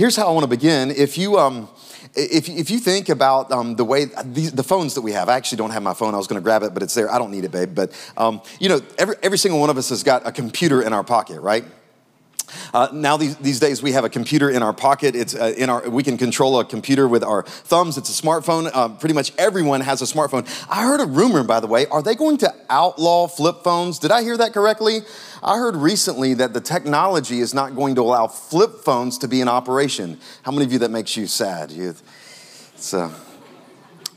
here's how I want to begin. If you, um, if, if you think about um, the way these, the phones that we have, I actually don't have my phone. I was going to grab it, but it's there. I don't need it, babe. But um, you know, every, every single one of us has got a computer in our pocket, right? Uh, now these, these days we have a computer in our pocket. It's uh, in our we can control a computer with our thumbs. It's a smartphone. Uh, pretty much everyone has a smartphone. I heard a rumor, by the way. Are they going to outlaw flip phones? Did I hear that correctly? I heard recently that the technology is not going to allow flip phones to be in operation. How many of you that makes you sad? You, it's,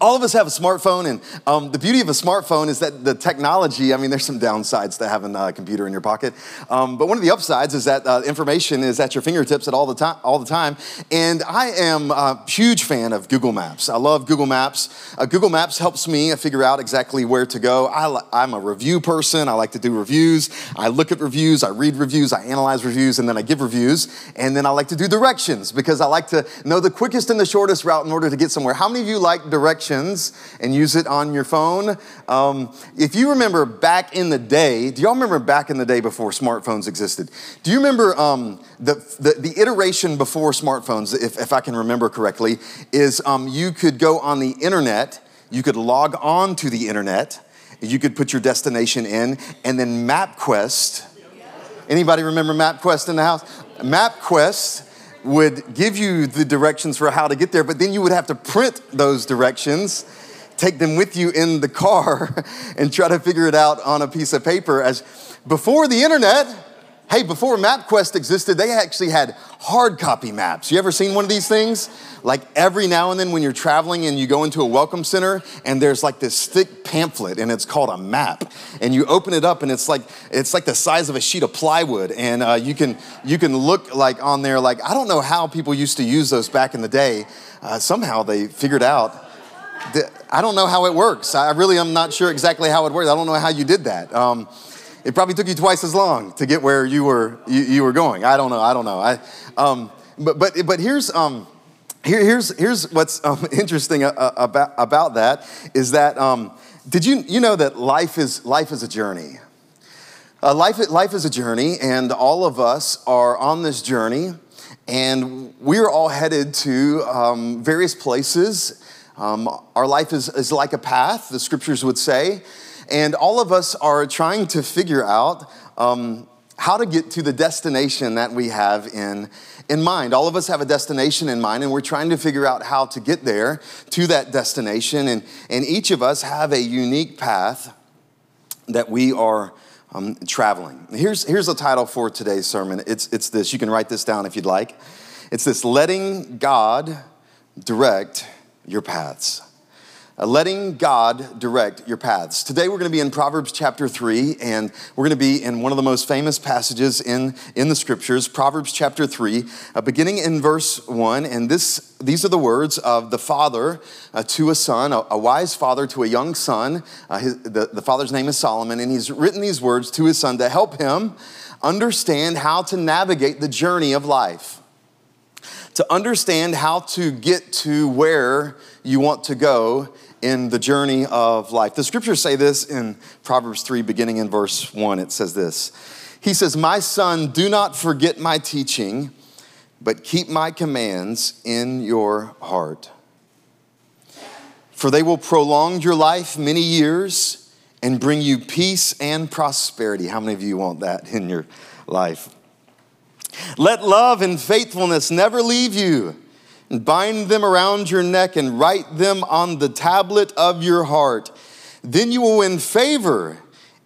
all of us have a smartphone, and um, the beauty of a smartphone is that the technology, I mean, there's some downsides to having a computer in your pocket, um, but one of the upsides is that uh, information is at your fingertips at all the, time, all the time. And I am a huge fan of Google Maps. I love Google Maps. Uh, Google Maps helps me figure out exactly where to go. I, am a review person. I like to do reviews. I look at reviews, I read reviews, I analyze reviews, and then I give reviews. And then I like to do directions because I like to know the quickest and the shortest route in order to get somewhere. How many of you like directions? And use it on your phone. Um, if you remember back in the day, do y'all remember back in the day before smartphones existed? Do you remember um, the, the, the, iteration before smartphones, if, if I can remember correctly, is um, you could go on the internet, you could log on to the internet, you could put your destination in, and then MapQuest. Anybody remember MapQuest in the house? MapQuest would give you the directions for how to get there, but then you would have to print those directions, take them with you in the car, and try to figure it out on a piece of paper. As before the internet, Hey, before MapQuest existed, they actually had hard copy maps. You ever seen one of these things? Like every now and then when you're traveling and you go into a welcome center and there's like this thick pamphlet and it's called a map. And you open it up and it's like it's like the size of a sheet of plywood and uh, you can you can look like on there like I don't know how people used to use those back in the day. Uh, somehow they figured out. I don't know how it works. I really am not sure exactly how it works. I don't know how you did that. Um, it probably took you twice as long to get where you were, you, you were going. I don't know. I don't know. I, um, but, but, but here's, um, here, here's, here's what's um, interesting about, about that is that um, did you, you know that life is, life is a journey? Uh, life, life is a journey, and all of us are on this journey, and we're all headed to um, various places. Um, our life is, is like a path, the scriptures would say. And all of us are trying to figure out um, how to get to the destination that we have in, in mind. All of us have a destination in mind, and we're trying to figure out how to get there to that destination. And, and each of us have a unique path that we are um, traveling. Here's, here's the title for today's sermon it's, it's this. You can write this down if you'd like. It's this letting God direct your paths. Uh, letting God direct your paths. Today we're going to be in Proverbs chapter 3, and we're going to be in one of the most famous passages in, in the scriptures, Proverbs chapter 3, uh, beginning in verse 1. And this, these are the words of the father uh, to a son, a, a, wise father to a young son. Uh, his, the, the father's name is Solomon, and he's written these words to his son to help him understand how to navigate the journey of life to understand how to get to where you want to go in the journey of life. The scriptures say this in Proverbs 3, beginning in verse 1. It says this He says, My son, do not forget my teaching, but keep my commands in your heart. For they will prolong your life many years and bring you peace and prosperity. How many of you want that in your life? Let love and faithfulness never leave you and bind them around your neck and write them on the tablet of your heart. Then you will win favor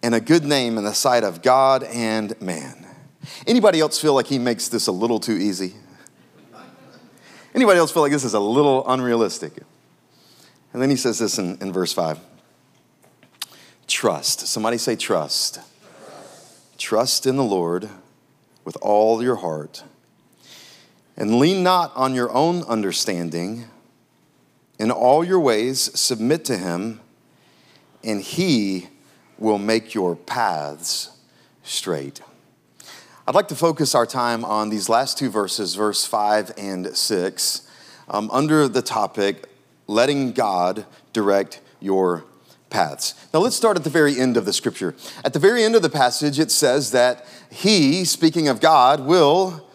and a good name in the sight of God and man. Anybody else feel like he makes this a little too easy? Anybody else feel like this is a little unrealistic? And then he says this in, in verse 5 Trust. Somebody say trust. trust. Trust in the Lord with all your heart and lean not on your own understanding. In all your ways, submit to him, and he will make your paths straight. I'd like to focus our time on these last two verses, verse 5 and 6, um, under the topic, letting God direct your paths. Now let's start at the very end of the scripture. At the very end of the passage, it says that He, speaking of God, will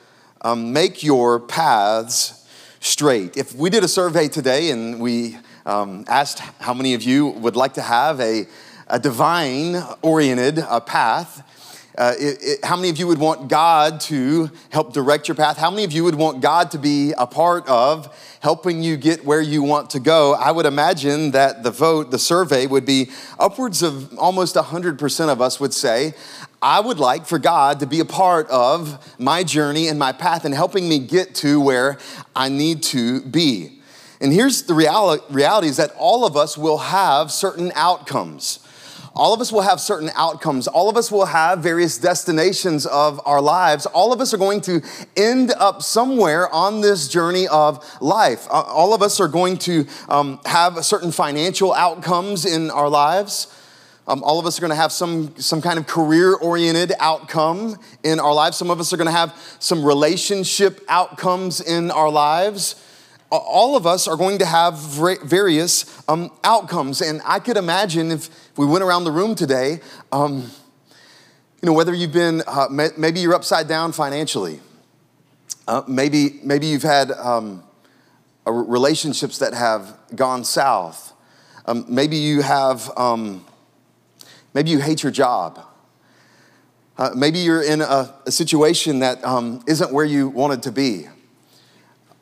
um, make your paths straight. If we did a survey today and we um, asked how many of you would like to have a, a divine oriented uh, path, uh, it, it, how many of you would want God to help direct your path? How many of you would want God to be a part of helping you get where you want to go? I would imagine that the vote, the survey would be upwards of almost 100% of us would say, I would like for God to be a part of my journey and my path and helping me get to where I need to be. And here's the reality, reality is that all of us will have certain outcomes. All of us will have certain outcomes. All of us will have various destinations of our lives. All of us are going to end up somewhere on this journey of life. Uh, all of us are going to um, have certain financial outcomes in our lives. Um, all of us are going to have some, some kind of career oriented outcome in our lives. Some of us are going to have some relationship outcomes in our lives all of us are going to have various um, outcomes. And I could imagine if we went around the room today, um, you know, whether you've been, uh, maybe you're upside down financially. Uh, maybe, maybe you've had um, relationships that have gone south. Um, maybe you have, um, maybe you hate your job. Uh, maybe you're in a, a situation that um, not where you wanted to be.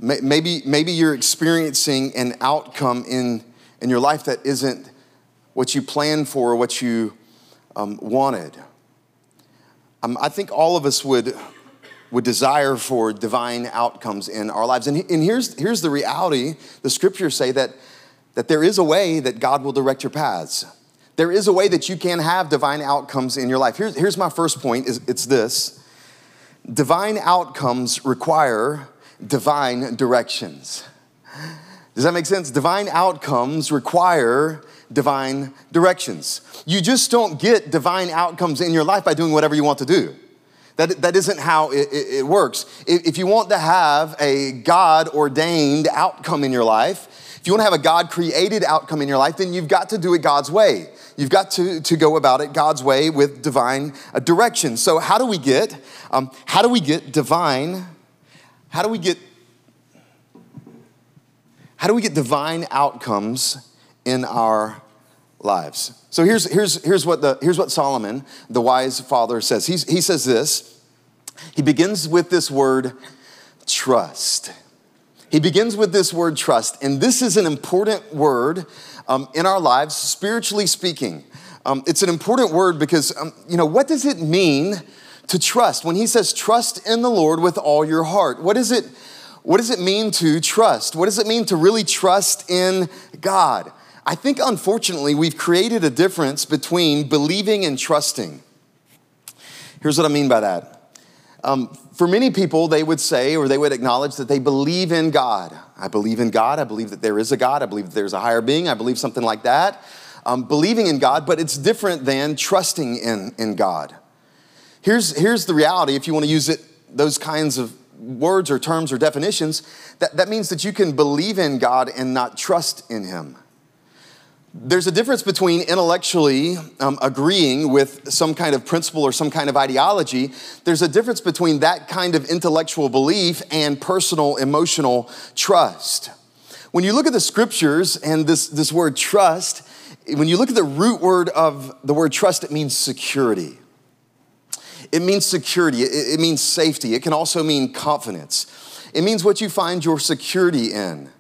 Maybe, maybe you're experiencing an outcome in, in your life that isn't what you planned for or what you um, wanted. Um, I think all of us would, would desire for divine outcomes in our lives. And, and here's, here's the reality the scriptures say that, that there is a way that God will direct your paths. There is a way that you can have divine outcomes in your life. Here's, here's my first point is, it's this divine outcomes require divine directions. Does that make sense? Divine outcomes require divine directions. You just don't get divine outcomes in your life by doing whatever you want to do. That, that isn't how it, it, it works. If you want to have a God ordained outcome in your life, if you want to have a God created outcome in your life, then you've got to do it God's way. You've got to, to go about it God's way with divine uh, direction. So, how do we get, um, how do we get divine how do we get how do we get divine outcomes in our lives? So here's, here's, here's, what, the, here's what Solomon, the wise father, says. He's, he says this. He begins with this word trust. He begins with this word trust, and this is an important word um, in our lives, spiritually speaking. Um, it's an important word because, um, you know, what does it mean to trust. When he says trust in the Lord with all your heart, what is it? What does it mean to trust? What does it mean to really trust in God? I think unfortunately we've created a difference between believing and trusting. Here's what I mean by that. Um, for many people, they would say or they would acknowledge that they believe in God. I believe in God. I believe that there is a God. I believe that there's a higher being. I believe something like that. Um, believing in God, but it's different than trusting in, in God. Here's, here's the reality if you want to use it, those kinds of words or terms or definitions, that, that means that you can believe in God and not trust in Him. There's a difference between intellectually um, agreeing with some kind of principle or some kind of ideology. There's a difference between that kind of intellectual belief and personal emotional trust. When you look at the scriptures and this, this word trust, when you look at the root word of the word trust, it means security. It means security, it, it means safety. It can also mean confidence. It means what you find your security in.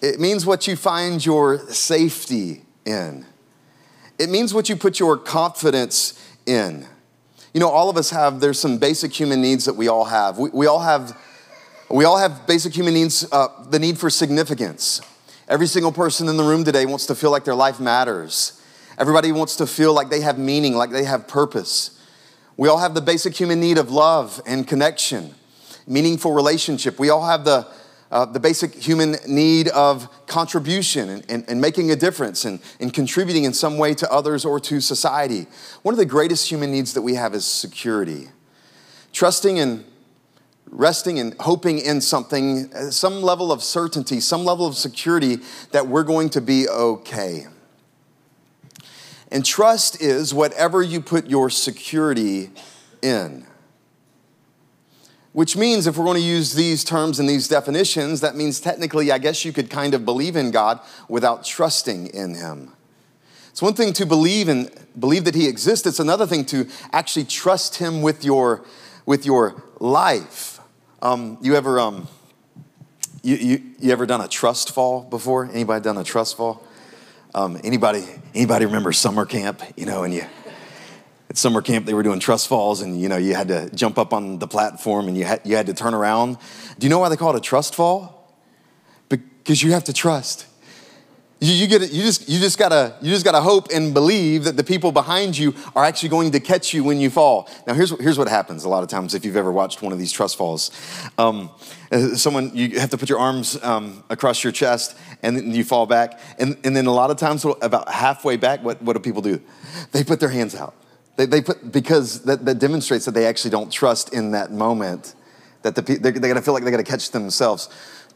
It means what you find your safety in. It means what you put your confidence in. You know, all of us have, there's some basic human needs that we all have. We, we all have, we all have basic human needs, uh, the need for significance. Every single person in the room today wants to feel like their life matters. Everybody wants to feel like they have meaning, like they have purpose. We all have the basic human need of love and connection, meaningful relationship. We all have the, uh, the basic human need of contribution and, and, and making a difference and, and contributing in some way to others or to society. One of the greatest human needs that we have is security. Trusting and resting and hoping in something, some level of certainty, some level of security that we're going to be okay. And trust is whatever you put your security in. Which means if we're going to use these terms and these definitions, that means technically, I guess you could kind of believe in God without trusting in Him. It's one thing to believe and believe that He exists. It's another thing to actually trust Him with your with your life. Um, you ever um, you, you, you ever done a trust fall before? Anybody done a trust fall? Um, anybody anybody remember summer camp? You know, and you at summer camp they were doing trust falls, and you know you had to jump up on the platform and you had you had to turn around. Do you know why they call it a trust fall? Because you have to trust. You, you, get it, you just you just gotta you just gotta hope and believe that the people behind you are actually going to catch you when you fall. Now here's here's what happens a lot of times if you've ever watched one of these trust falls. Um, uh, someone you have to put your arms um, across your chest and then you fall back and, and then a lot of times about halfway back what, what do people do they put their hands out they, they put because that, that demonstrates that they actually don't trust in that moment that the, they're, they're going to feel like they're going to catch themselves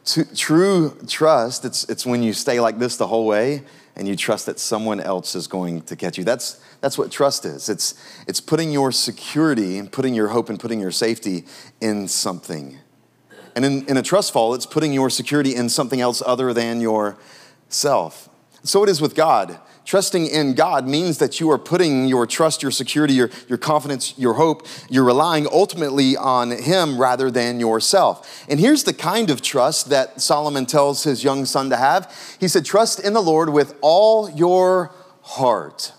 to, true trust, it's, it's when you stay like this the whole way and you trust that someone else is going to catch you. That's, that's what trust is. It's, it's putting your security and putting your hope and putting your safety in something. And in, in a trust fall, it's putting your security in something else other than yourself. So it is with God. Trusting in God means that you are putting your trust, your security, your, your confidence, your hope, you're relying ultimately on Him rather than yourself. And here's the kind of trust that Solomon tells his young son to have. He said, Trust in the Lord with all your heart.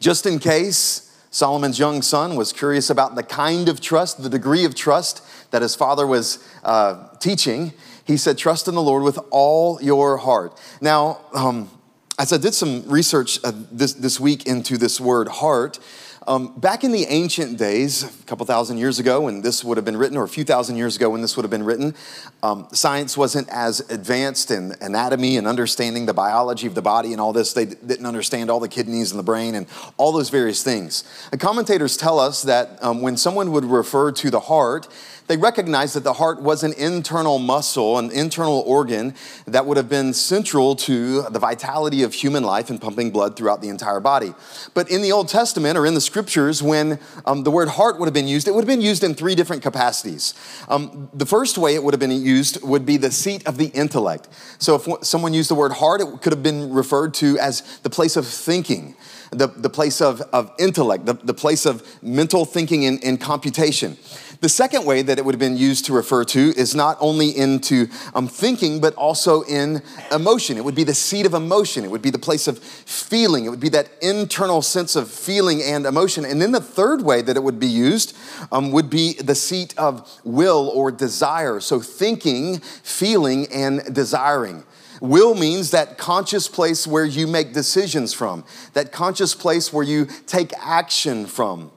Just in case Solomon's young son was curious about the kind of trust, the degree of trust that his father was uh, teaching, he said, Trust in the Lord with all your heart. Now, um, as I did some research uh, this, this week into this word heart, um, back in the ancient days, a couple thousand years ago, when this would have been written, or a few thousand years ago when this would have been written, um, science wasn't as advanced in anatomy and understanding the biology of the body and all this. They didn't understand all the kidneys and the brain and all those various things. The commentators tell us that um, when someone would refer to the heart, they recognized that the heart was an internal muscle, an internal organ that would have been central to the vitality of human life and pumping blood throughout the entire body. But in the Old Testament or in the scriptures, when um, the word heart would have been used, it would have been used in three different capacities. Um, the first way it would have been used would be the seat of the intellect. So if someone used the word heart, it could have been referred to as the place of thinking the, the place of, of intellect, the, the place of mental thinking and, and computation. The second way that it would have been used to refer to is not only into um, thinking, but also in emotion. It would be the seat of emotion. It would be the place of feeling. It would be that internal sense of feeling and emotion. And then the third way that it would be used um, would be the seat of will or desire. So thinking, feeling, and desiring. Will means that conscious place where you make decisions from, that conscious place where you take action from.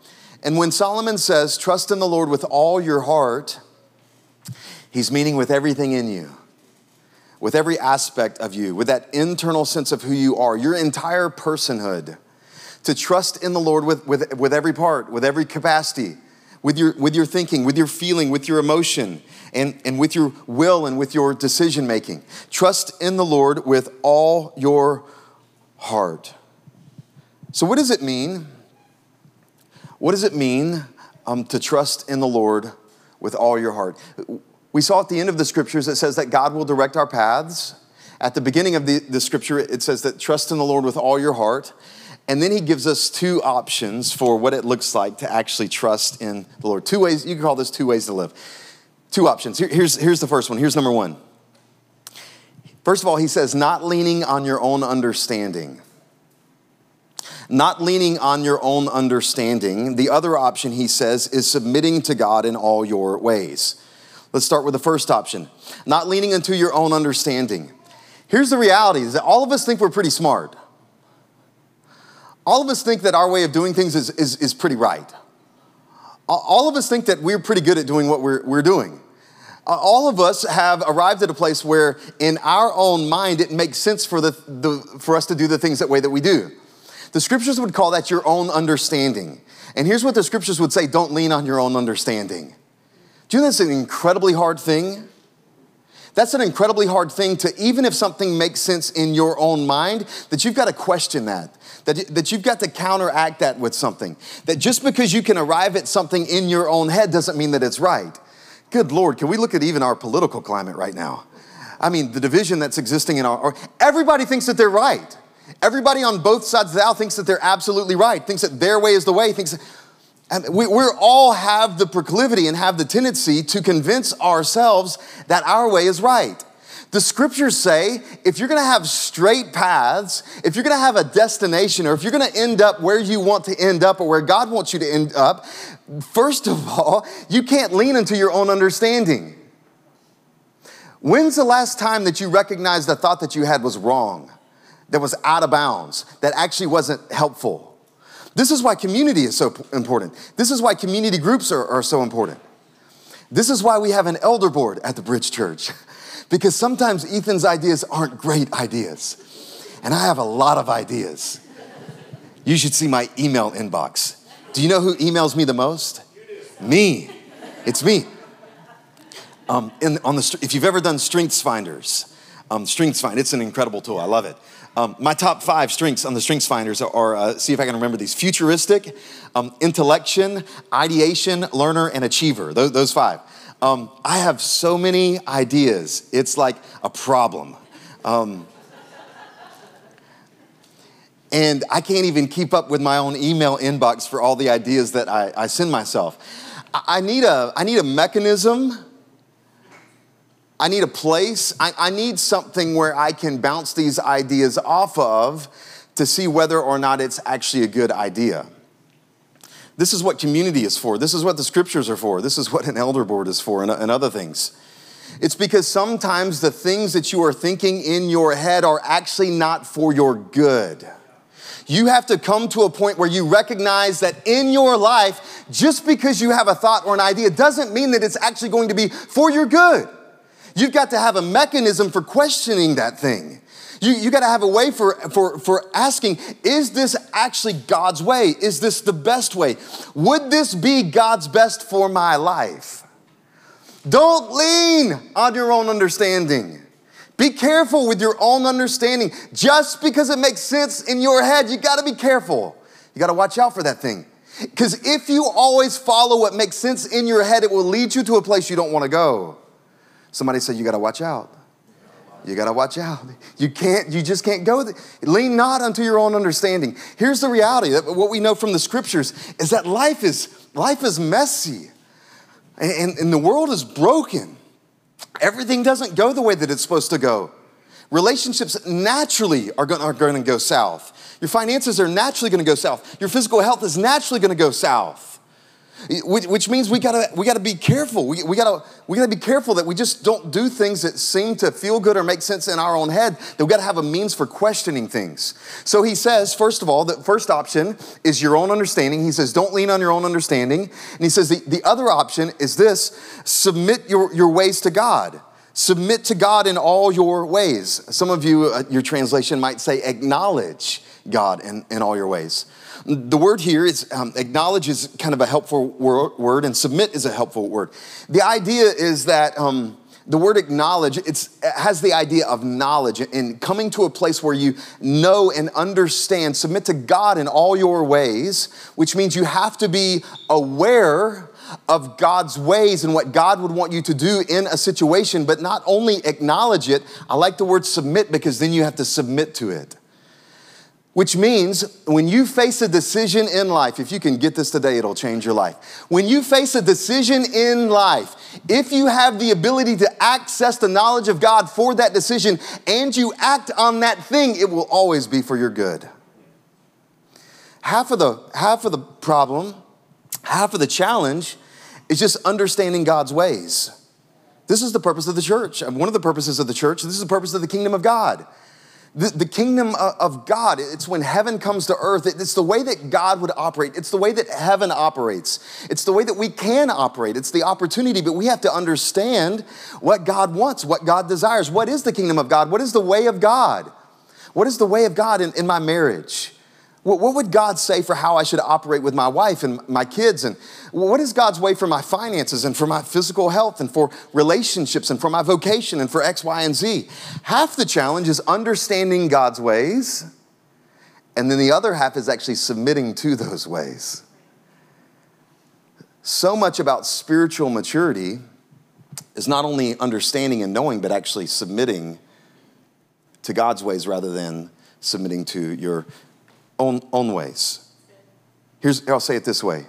And when Solomon says, trust in the Lord with all your heart, he's meaning with everything in you, with every aspect of you, with that internal sense of who you are, your entire personhood. To trust in the Lord with, with, with every part, with every capacity, with your, with your thinking, with your feeling, with your emotion, and, and with your will and with your decision making. Trust in the Lord with all your heart. So, what does it mean what does it mean um, to trust in the Lord with all your heart? We saw at the end of the scriptures, it says that God will direct our paths. At the beginning of the, the scripture, it says that trust in the Lord with all your heart. And then he gives us two options for what it looks like to actually trust in the Lord. Two ways, you can call this two ways to live. Two options. Here, here's, here's the first one. Here's number one. First of all, he says, not leaning on your own understanding not leaning on your own understanding. The other option, he says, is submitting to God in all your ways. Let's start with the first option not leaning into your own understanding. Here's the reality is that all of us think we're pretty smart. All of us think that our way of doing things is, is, is pretty right. All of us think that we're pretty good at doing what we're, we're doing. All of us have arrived at a place where, in our own mind, it makes sense for, the, the, for us to do the things that way that we do. The scriptures would call that your own understanding. And here's what the scriptures would say don't lean on your own understanding. Do you know that's an incredibly hard thing? That's an incredibly hard thing to, even if something makes sense in your own mind, that you've got to question that. That, that you've got to counteract that with something. That just because you can arrive at something in your own head doesn't mean that it's right. Good Lord, can we look at even our political climate right now? I mean, the division that's existing in our, everybody thinks that they're right. Everybody on both sides of thinks that they're absolutely right, thinks that their way is the way, thinks, and we we all have the proclivity and have the tendency to convince ourselves that our way is right. The scriptures say if you're gonna have straight paths, if you're gonna have a destination, or if you're gonna end up where you want to end up or where God wants you to end up, first of all, you can't lean into your own understanding. When's the last time that you recognized the thought that you had was wrong, that was out of bounds, that actually wasn't helpful? This is why community is so important. This is why community groups are, are so important. This is why we have an elder board at the Bridge Church, because sometimes Ethan's ideas aren't great ideas. And I have a lot of ideas. You should see my email inbox. Do you know who emails me the most? Me. It's me. Um, in, on the, if you've ever done Strengths Finders, um, Strengths Find, it's an incredible tool. I love it. Um, my top five strengths on the Strengths Finders are, uh, see if I can remember these futuristic, um, intellection, ideation, learner, and achiever. Those, those five. Um, I have so many ideas, it's like a problem. Um, and I can't even keep up with my own email inbox for all the ideas that I, I send myself. I, I, need a, I need a mechanism I need a place. I, I, need something where I can bounce these ideas off of to see whether or not it's actually a good idea. This is what community is for. This is what the scriptures are for. This is what an elder board is for, and, and other things. It's because sometimes the things that you are thinking in your head are actually not for your good. You have to come to a point where you recognize that in your life, just because you have a thought or an idea doesn't mean that it's actually going to be for your good. You've got to have a mechanism for questioning that thing. You, you got to have a way for, for, for asking, is this actually God's way? Is this the best way? Would this be God's best for my life? Don't lean on your own understanding. Be careful with your own understanding. Just because it makes sense in your head, you got to be careful. You got to watch out for that thing. Because if you always follow what makes sense in your head, it will lead you to a place you don't want to go. Somebody said, You got to watch out. You got to watch out. You can't, you just can't go. Lean not unto your own understanding. Here's the reality that what we know from the scriptures is that life is, life is messy and, and the world is broken. Everything doesn't go the way that it's supposed to go. Relationships naturally are going, are going to go south. Your finances are naturally going to go south. Your physical health is naturally going to go south. Which means we gotta, we gotta be careful. We, we, gotta, we gotta be careful that we just don't do things that seem to feel good or make sense in our own head, that we gotta have a means for questioning things. So he says, first of all, the first option is your own understanding. He says, don't lean on your own understanding. And he says, the, the other option is this submit your, your ways to God. Submit to God in all your ways. Some of you, uh, your translation might say, acknowledge God in, in all your ways. The word here is um, acknowledge is kind of a helpful word, and submit is a helpful word. The idea is that um, the word acknowledge it has the idea of knowledge and coming to a place where you know and understand submit to god in all your ways which means you have to be aware of god's ways and what god would want you to do in a situation but not only acknowledge it i like the word submit because then you have to submit to it which means when you face a decision in life, if you can get this today, it'll change your life. When you face a decision in life, if you have the ability to access the knowledge of God for that decision and you act on that thing, it will always be for your good. Half of the, half of the problem, half of the challenge is just understanding God's ways. This is the purpose of the church. One of the purposes of the church, this is the purpose of the kingdom of God the, the kingdom of God, it's when heaven comes to earth. It's the way that God would operate. It's the way that heaven operates. It's the way that we can operate. It's the opportunity, but we have to understand what God wants, what God desires. What is the kingdom of God? What is the way of God? What is the way of God in, in my marriage? What, would God say for how I should operate with my wife and my kids? And what is God's way for my finances and for my physical health and for relationships and for my vocation and for X, Y, and Z? Half the challenge is understanding God's ways, and then the other half is actually submitting to those ways. So much about spiritual maturity is not only understanding and knowing, but actually submitting to God's ways rather than submitting to your own, own ways. Here's, I'll say it this way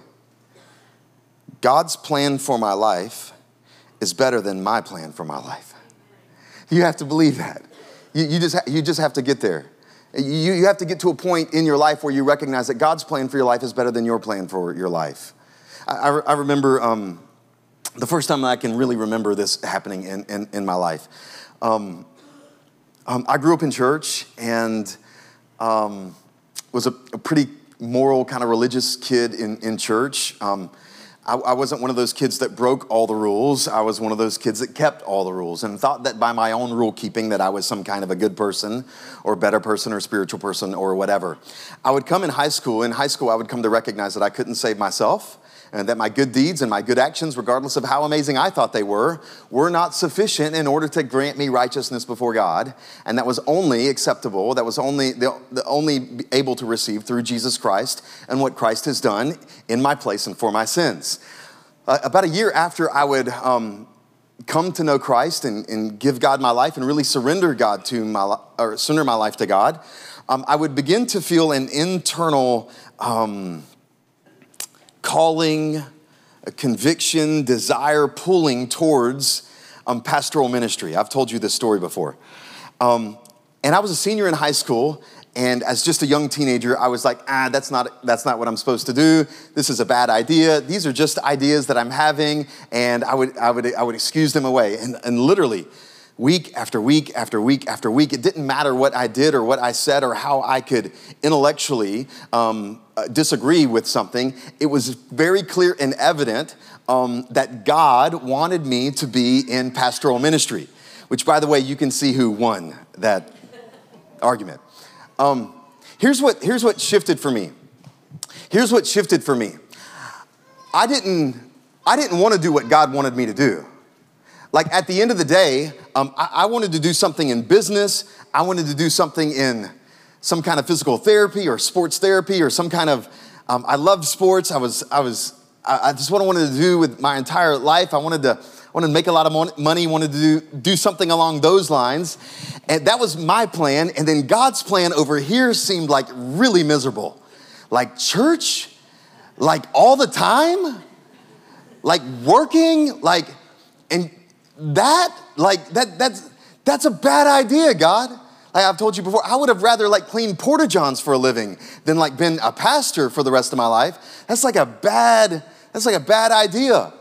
God's plan for my life is better than my plan for my life. You have to believe that. You, you, just, ha- you just have to get there. You, you have to get to a point in your life where you recognize that God's plan for your life is better than your plan for your life. I, I, I remember um, the first time I can really remember this happening in, in, in my life. Um, um, I grew up in church and um, was a, a, pretty moral, kind of religious kid in, in church. Um, I, I, wasn't one of those kids that broke all the rules. I was one of those kids that kept all the rules and thought that by my own rule keeping that I was some kind of a good person or better person or spiritual person or whatever. I would come in high school. In high school, I would come to recognize that I couldn't save myself and that my good deeds and my good actions, regardless of how amazing I thought they were, were not sufficient in order to grant me righteousness before God. And that was only acceptable, that was only, the, the only able to receive through Jesus Christ and what Christ has done in my place and for my sins. Uh, about a year after I would um, come to know Christ and, and, give God my life and really surrender God to my or surrender my life to God, um, I would begin to feel an internal um, calling, a conviction, desire, pulling towards um, pastoral ministry. I've told you this story before. Um, and I was a senior in high school, and as just a young teenager, I was like, ah, that's not, that's not what I'm supposed to do. This is a bad idea. These are just ideas that I'm having, and I would, I would, I would excuse them away. And, and literally, week after week after week after week. It didn't matter what I did or what I said or how I could intellectually um, uh, disagree with something. It was very clear and evident um, that God wanted me to be in pastoral ministry, which, by the way, you can see who won that argument. Um, here's, what, here's what shifted for me. Here's what shifted for me. I didn't, I didn't want to do what God wanted me to do. Like at the end of the day, um, I, I wanted to do something in business. I wanted to do something in some kind of physical therapy or sports therapy or some kind of. Um, I loved sports. I was. I was. I, I just what I wanted to do with my entire life. I wanted to. I wanted to make a lot of money. Wanted to do do something along those lines, and that was my plan. And then God's plan over here seemed like really miserable, like church, like all the time, like working, like and that, like, that, that's, that's a bad idea, God. Like I've told you before, I would have rather like cleaned porta johns for a living than like been a pastor for the rest of my life. That's like a bad, that's like a bad idea.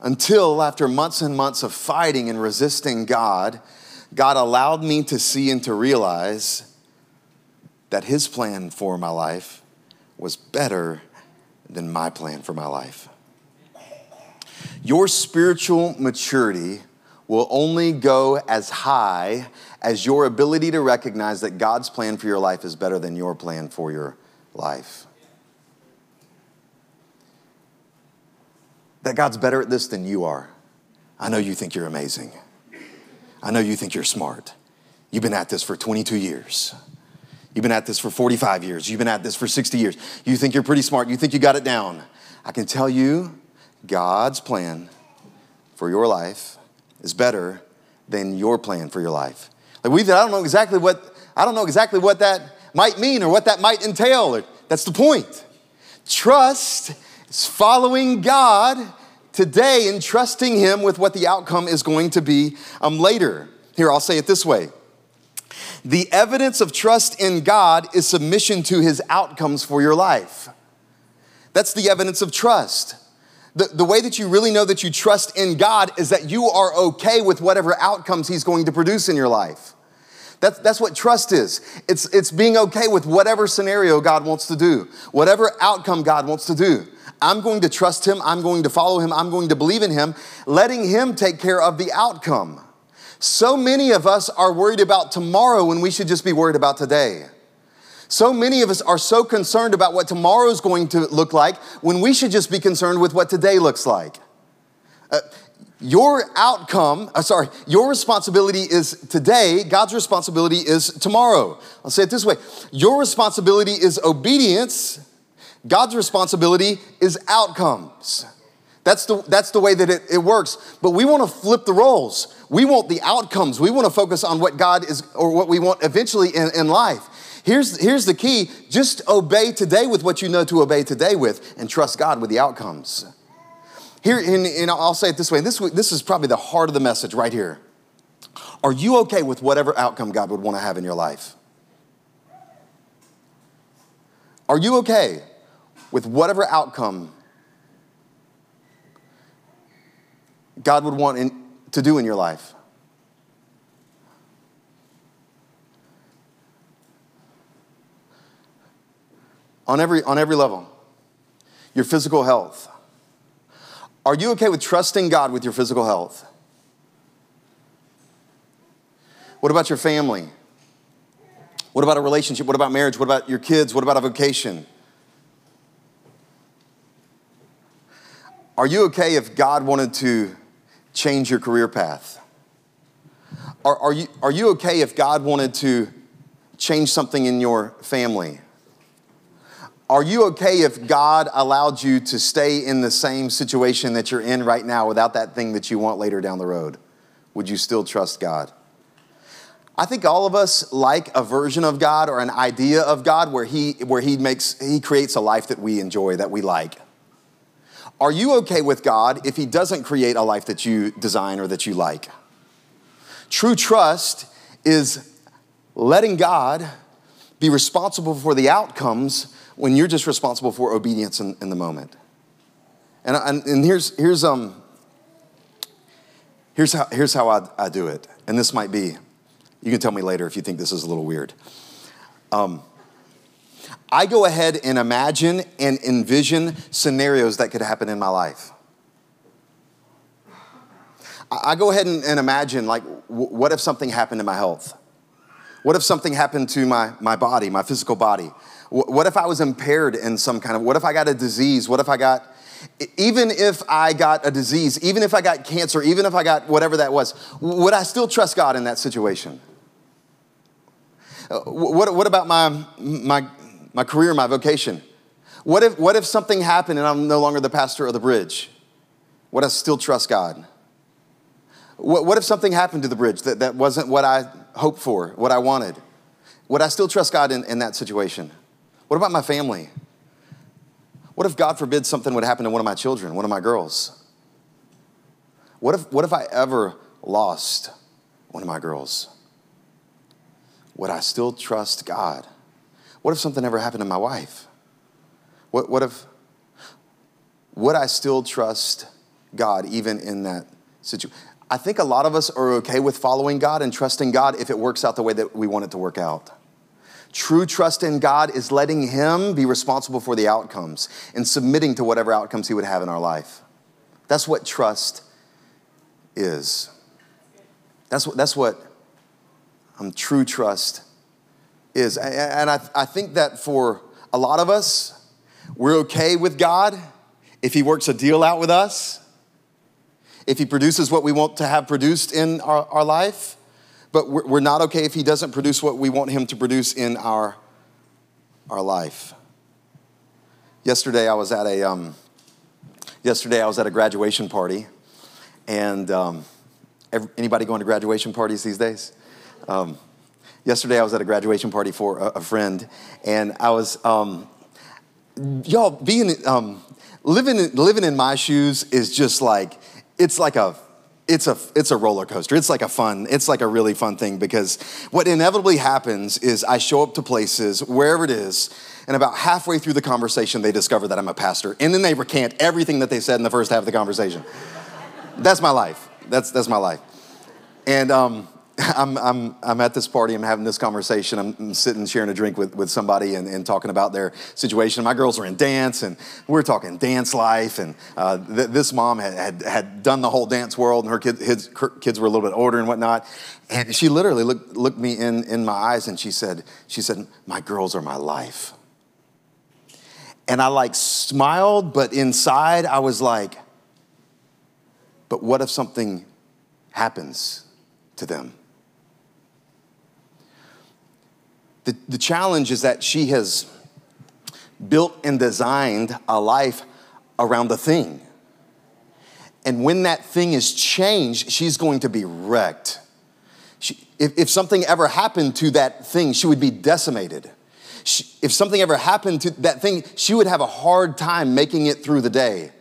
Until after months and months of fighting and resisting God, God allowed me to see and to realize that His plan for my life was better than my plan for my life. Your spiritual maturity will only go as high as your ability to recognize that God's plan for your life is better than your plan for your life. That God's better at this than you are. I know you think you're amazing. I know you think you're smart. You've been at this for 22 years. You've been at this for 45 years. You've been at this for 60 years. You think you're pretty smart. You think you got it down. I can tell you God's plan for your life is better than your plan for your life. Like we, I don't know exactly what I don't know exactly what that might mean or what that might entail. That's the point. Trust is following God today and trusting Him with what the outcome is going to be um, later. Here, I'll say it this way. The evidence of trust in God is submission to His outcomes for your life. That's the evidence of trust. The, the way that you really know that you trust in God is that you are okay with whatever outcomes He's going to produce in your life. That's, that's what trust is. It's, it's being okay with whatever scenario God wants to do, whatever outcome God wants to do. I'm going to trust Him, I'm going to follow Him, I'm going to believe in Him, letting Him take care of the outcome. So many of us are worried about tomorrow when we should just be worried about today. So many of us are so concerned about what tomorrow is going to look like when we should just be concerned with what today looks like. Uh, your outcome, uh, sorry, your responsibility is today, God's responsibility is tomorrow. I'll say it this way your responsibility is obedience, God's responsibility is outcomes. That's the, that's the way that it, it works. But we want to flip the roles. We want the outcomes. We want to focus on what God is, or what we want eventually in, in life. Here's, here's the key just obey today with what you know to obey today with, and trust God with the outcomes. Here, and, and I'll say it this way this, this is probably the heart of the message right here. Are you okay with whatever outcome God would want to have in your life? Are you okay with whatever outcome God would want in, to do in your life? On every, on every level. Your physical health. Are you okay with trusting God with your physical health? What about your family? What about a relationship? What about marriage? What about your kids? What about a vocation? Are you okay if God wanted to change your career path? Are, are, you, are you okay if God wanted to change something in your family? Are you okay if God allowed you to stay in the same situation that you're in right now without that thing that you want later down the road? Would you still trust God? I think all of us like a version of God or an idea of God where he, where he makes, he creates a life that we enjoy, that we like. Are you okay with God if He doesn't create a life that you design or that you like? True trust is letting God be responsible for the outcomes when you're just responsible for obedience in, in the moment. And, and, and, here's, here's, um, here's how, here's how I, I do it. And this might be, you can tell me later if you think this is a little weird. Um, I go ahead and imagine and envision scenarios that could happen in my life. I go ahead and, and imagine, like, w- what if something happened to my health? What if something happened to my, my body, my physical body? What if I was impaired in some kind of, what if I got a disease? What if I got, even if I got a disease, even if I got cancer, even if I got whatever that was, would I still trust God in that situation? Uh, what, what about my, my, my career, my vocation? What if, what if something happened and I'm no longer the pastor of the bridge? Would I still trust God? What, what if something happened to the bridge that, that wasn't what I hoped for, what I wanted? Would I still trust God in, in that situation? What about my family? What if, God forbid, something would happen to one of my children, one of my girls? What if, what if I ever lost one of my girls? Would I still trust God? What if something ever happened to my wife? What, what if, would I still trust God even in that situation? I think a lot of us are okay with following God and trusting God if it works out the way that we want it to work out. True trust in God is letting Him be responsible for the outcomes and submitting to whatever outcomes He would have in our life. That's what trust is. That's what, that's what um, true trust is. And I, I think that for a lot of us, we're okay with God if He works a deal out with us, if He produces what we want to have produced in our, our life, but we're, not okay if He doesn't produce what we want Him to produce in our, our life. Yesterday, I was at a um, yesterday I was at a graduation party, and um, anybody going to graduation parties these days? Um, yesterday I was at a graduation party for a, a friend, and I was, um, y'all, being, um, living, living in my shoes is just like, it's like a, it's a, it's a roller coaster. It's like a fun, it's like a really fun thing because what inevitably happens is I show up to places, wherever it is, and about halfway through the conversation, they discover that I'm a pastor. And then they recant everything that they said in the first half of the conversation. that's my life. That's, that's my life. And um, I'm, I'm, I'm at this party, I'm having this conversation, I'm, sitting sharing a drink with, with somebody and, and, talking about their situation. My girls are in dance, and we're talking dance life. And uh, th- this mom had, had, had, done the whole dance world, and her, kid, his, her kids were a little bit older and whatnot. And she literally looked, looked me in, in my eyes and she said, she said, My girls are my life. And I like smiled, but inside I was like, But what if something happens to them? The, the challenge is that she has built and designed a life around the thing. And when that thing is changed, she's going to be wrecked. She, if, if something ever happened to that thing, she would be decimated. She, if something ever happened to that thing, she would have a hard time making it through the day.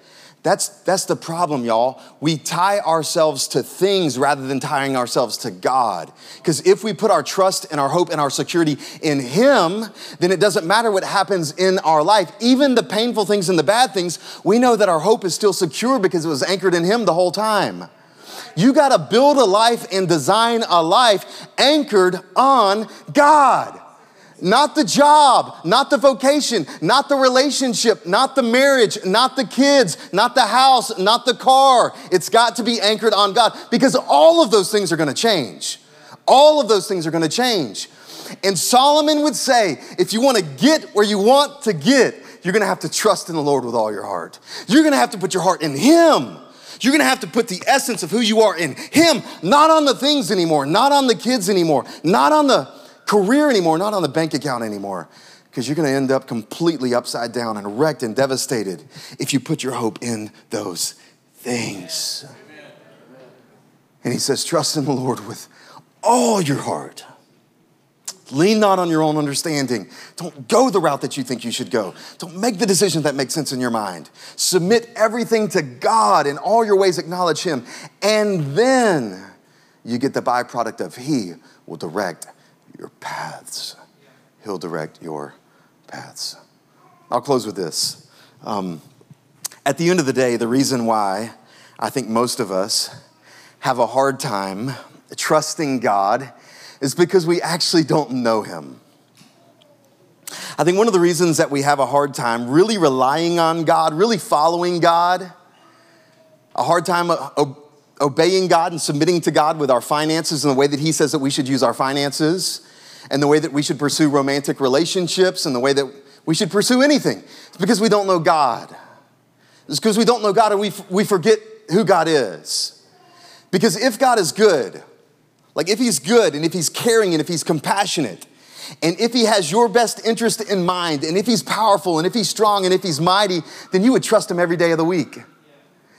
That's, that's the problem, y'all. We tie ourselves to things rather than tying ourselves to God. Because if we put our trust and our hope and our security in Him, then it doesn't matter what happens in our life. Even the painful things and the bad things, we know that our hope is still secure because it was anchored in Him the whole time. You got to build a life and design a life anchored on God. Not the job, not the vocation, not the relationship, not the marriage, not the kids, not the house, not the car. It's got to be anchored on God because all of those things are going to change. All of those things are going to change. And Solomon would say, if you want to get where you want to get, you're going to have to trust in the Lord with all your heart. You're going to have to put your heart in Him. You're gonna have to put the essence of who you are in Him, not on the things anymore, not on the kids anymore, not on the career anymore, not on the bank account anymore, because you're going to end up completely upside down and wrecked and devastated if you put your hope in those things. And he says, Trust in the Lord with all your heart. Lean not on your own understanding. Don't go the route that you think you should go. Don't make the decision that makes sense in your mind. Submit everything to God in all your ways, acknowledge Him. And then you get the byproduct of He will direct your paths. He'll direct your paths. I'll close with this. Um, at the end of the day, the reason why I think most of us have a hard time trusting God is because we actually don't know Him. I think one of the reasons that we have a hard time really relying on God, really following God, a hard time obeying God and submitting to God with our finances and the way that He says that we should use our finances, and the way that we should pursue romantic relationships, and the way that we should pursue anything. It's because we don't know God. It's because we don't know God and we, we forget who God is. Because if God is good, like if He's good and if He's caring and if He's compassionate, and if He has your best interest in mind, and if He's powerful and if He's strong and if He's mighty, then you would trust Him every day of the week.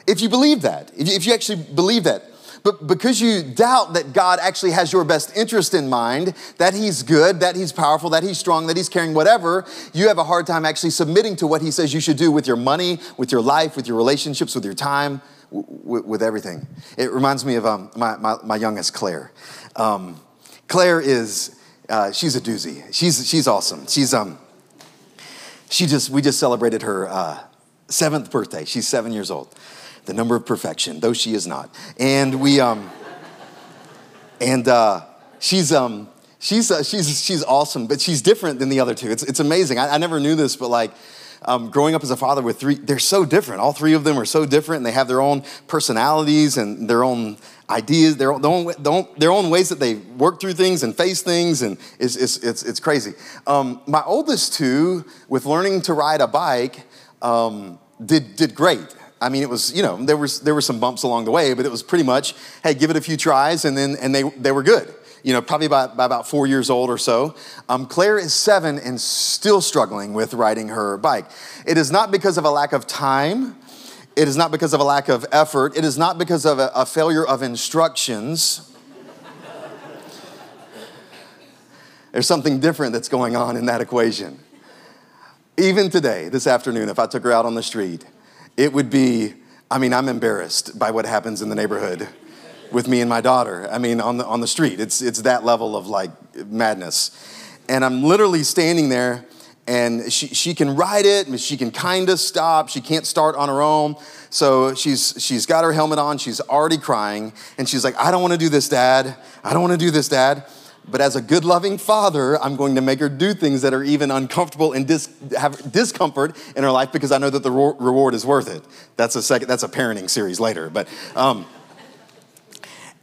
If you believe that, if you, if you actually believe that. But because you doubt that God actually has your best interest in mind, that He's good, that He's powerful, that He's strong, that He's caring, whatever, you have a hard time actually submitting to what He says you should do with your money, with your life, with your relationships, with your time, w- with everything. It reminds me of um, my, my, my, youngest, Claire. Um, Claire is, uh, she's a doozy. She's, she's awesome. She's, um, she just, we just celebrated her uh, seventh birthday. She's seven years old the number of perfection, though she is not. And we, um, and uh, she's, um, she's, uh, she's, she's awesome, but she's different than the other two. It's, it's amazing. I, I never knew this, but like, um, growing up as a father with three, they're so different. All three of them are so different, and they have their own personalities and their own ideas, their own, their own, their own, ways that they work through things and face things, and it's, it's, it's, it's crazy. Um, my oldest two, with learning to ride a bike, um, did, did great. I mean, it was, you know, there was there were some bumps along the way, but it was pretty much, hey, give it a few tries, and then and they they were good. You know, probably by, by about four years old or so. Um, Claire is seven and still struggling with riding her bike. It is not because of a lack of time. It is not because of a lack of effort. It is not because of a, a failure of instructions. There's something different that's going on in that equation. Even today, this afternoon, if I took her out on the street it would be, I mean, I'm embarrassed by what happens in the neighborhood with me and my daughter. I mean, on the, on the street, it's, it's that level of like madness. And I'm literally standing there and she, she can ride it, but she can kind of stop. She can't start on her own. So she's, she's got her helmet on, she's already crying, and she's like, I don't want to do this, Dad. I don't want to do this, Dad. But as a good, loving father, I'm going to make her do things that are even uncomfortable and dis- have discomfort in her life because I know that the ro- reward is worth it. That's a second. That's a parenting series later. But, um,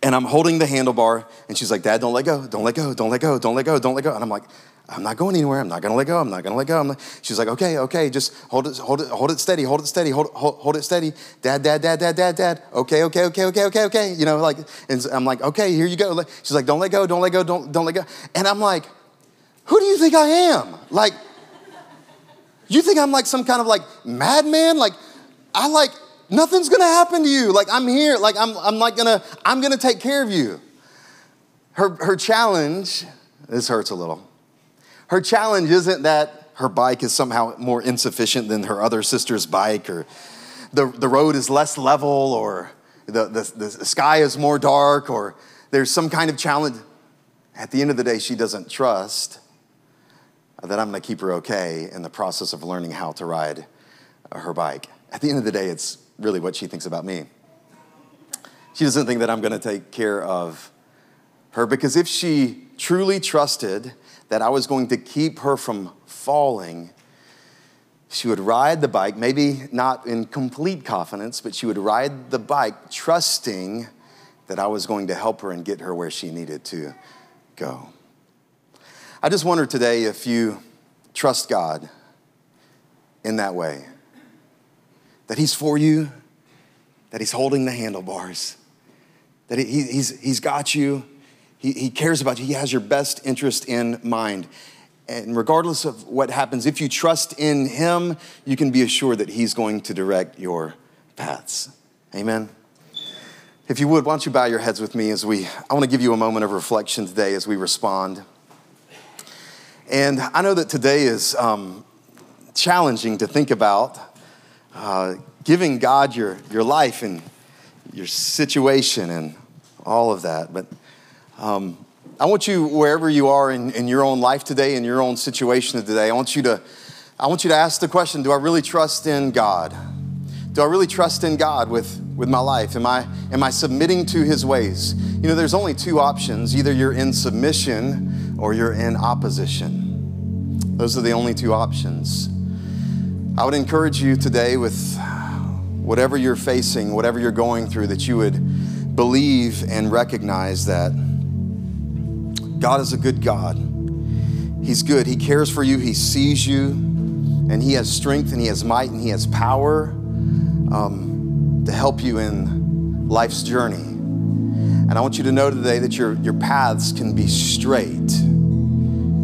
and I'm holding the handlebar, and she's like, "Dad, don't let go, don't let go, don't let go, don't let go, don't let go." And I'm like, I'm not going anywhere. I'm not going to let go. I'm not going to let go. She's like, okay, okay, just hold it, hold it, hold it steady, hold it steady, hold, hold, hold it steady. Dad, dad, dad, dad, dad, dad. Okay, okay, okay, okay, okay, okay. You know, like, and I'm like, okay, here you go. She's like, don't let go, don't let go, don't, don't let go. And I'm like, who do you think I am? Like, you think I'm like some kind of like madman? Like, I like, nothing's gonna happen to you. Like, I'm here. Like, I'm, I'm like gonna, I'm gonna take care of you. Her, her challenge, this hurts a little her challenge isn't that her bike is somehow more insufficient than her other sister's bike, or the, the road is less level, or the, the, the sky is more dark, or there's some kind of challenge. At the end of the day, she doesn't trust that I'm gonna keep her okay in the process of learning how to ride her bike. At the end of the day, it's really what she thinks about me. She doesn't think that I'm gonna take care of her because if she truly trusted that I was going to keep her from falling, she would ride the bike, maybe not in complete confidence, but she would ride the bike trusting that I was going to help her and get her where she needed to go. I just wonder today if you trust God in that way that He's for you, that He's holding the handlebars, that he, he's, he's got you he, he cares about you. He has your best interest in mind. And regardless of what happens, if you trust in Him, you can be assured that He's going to direct your paths. Amen. If you would, why don't you bow your heads with me as we, I want to give you a moment of reflection today as we respond. And I know that today is um, challenging to think about uh, giving God your, your life and your situation and all of that. But um, I want you, wherever you are in, in your own life today, in your own situation today, I want you to, I want you to ask the question: Do I really trust in God? Do I really trust in God with, with my life? Am I, am I submitting to His ways? You know, there's only two options: either you're in submission or you're in opposition. Those are the only two options. I would encourage you today with whatever you're facing, whatever you're going through, that you would believe and recognize that God is a good God. He's good. He cares for you, He sees you, and He has strength and He has might and He has power um, to help you in life's journey. And I want you to know today that your, your paths can be straight.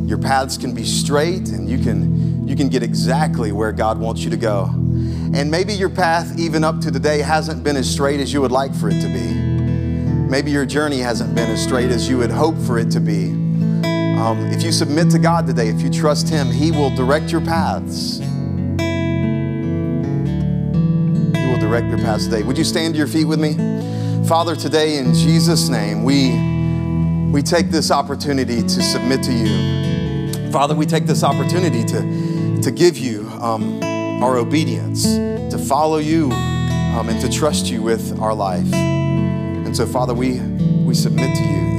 Your paths can be straight, and you can, you can get exactly where God wants you to go. And maybe your path, even up to today, hasn't been as straight as you would like for it to be. Maybe your journey hasn't been as straight as you would hope for it to be. Um, if you submit to God today, if you trust Him, He will direct your paths. He will direct your paths today. Would you stand to your feet with me? Father, today in Jesus' name, we, we take this opportunity to submit to you. Father, we take this opportunity to, to give you um, our obedience, to follow you, um, and to trust you with our life. So, Father, we, we submit to you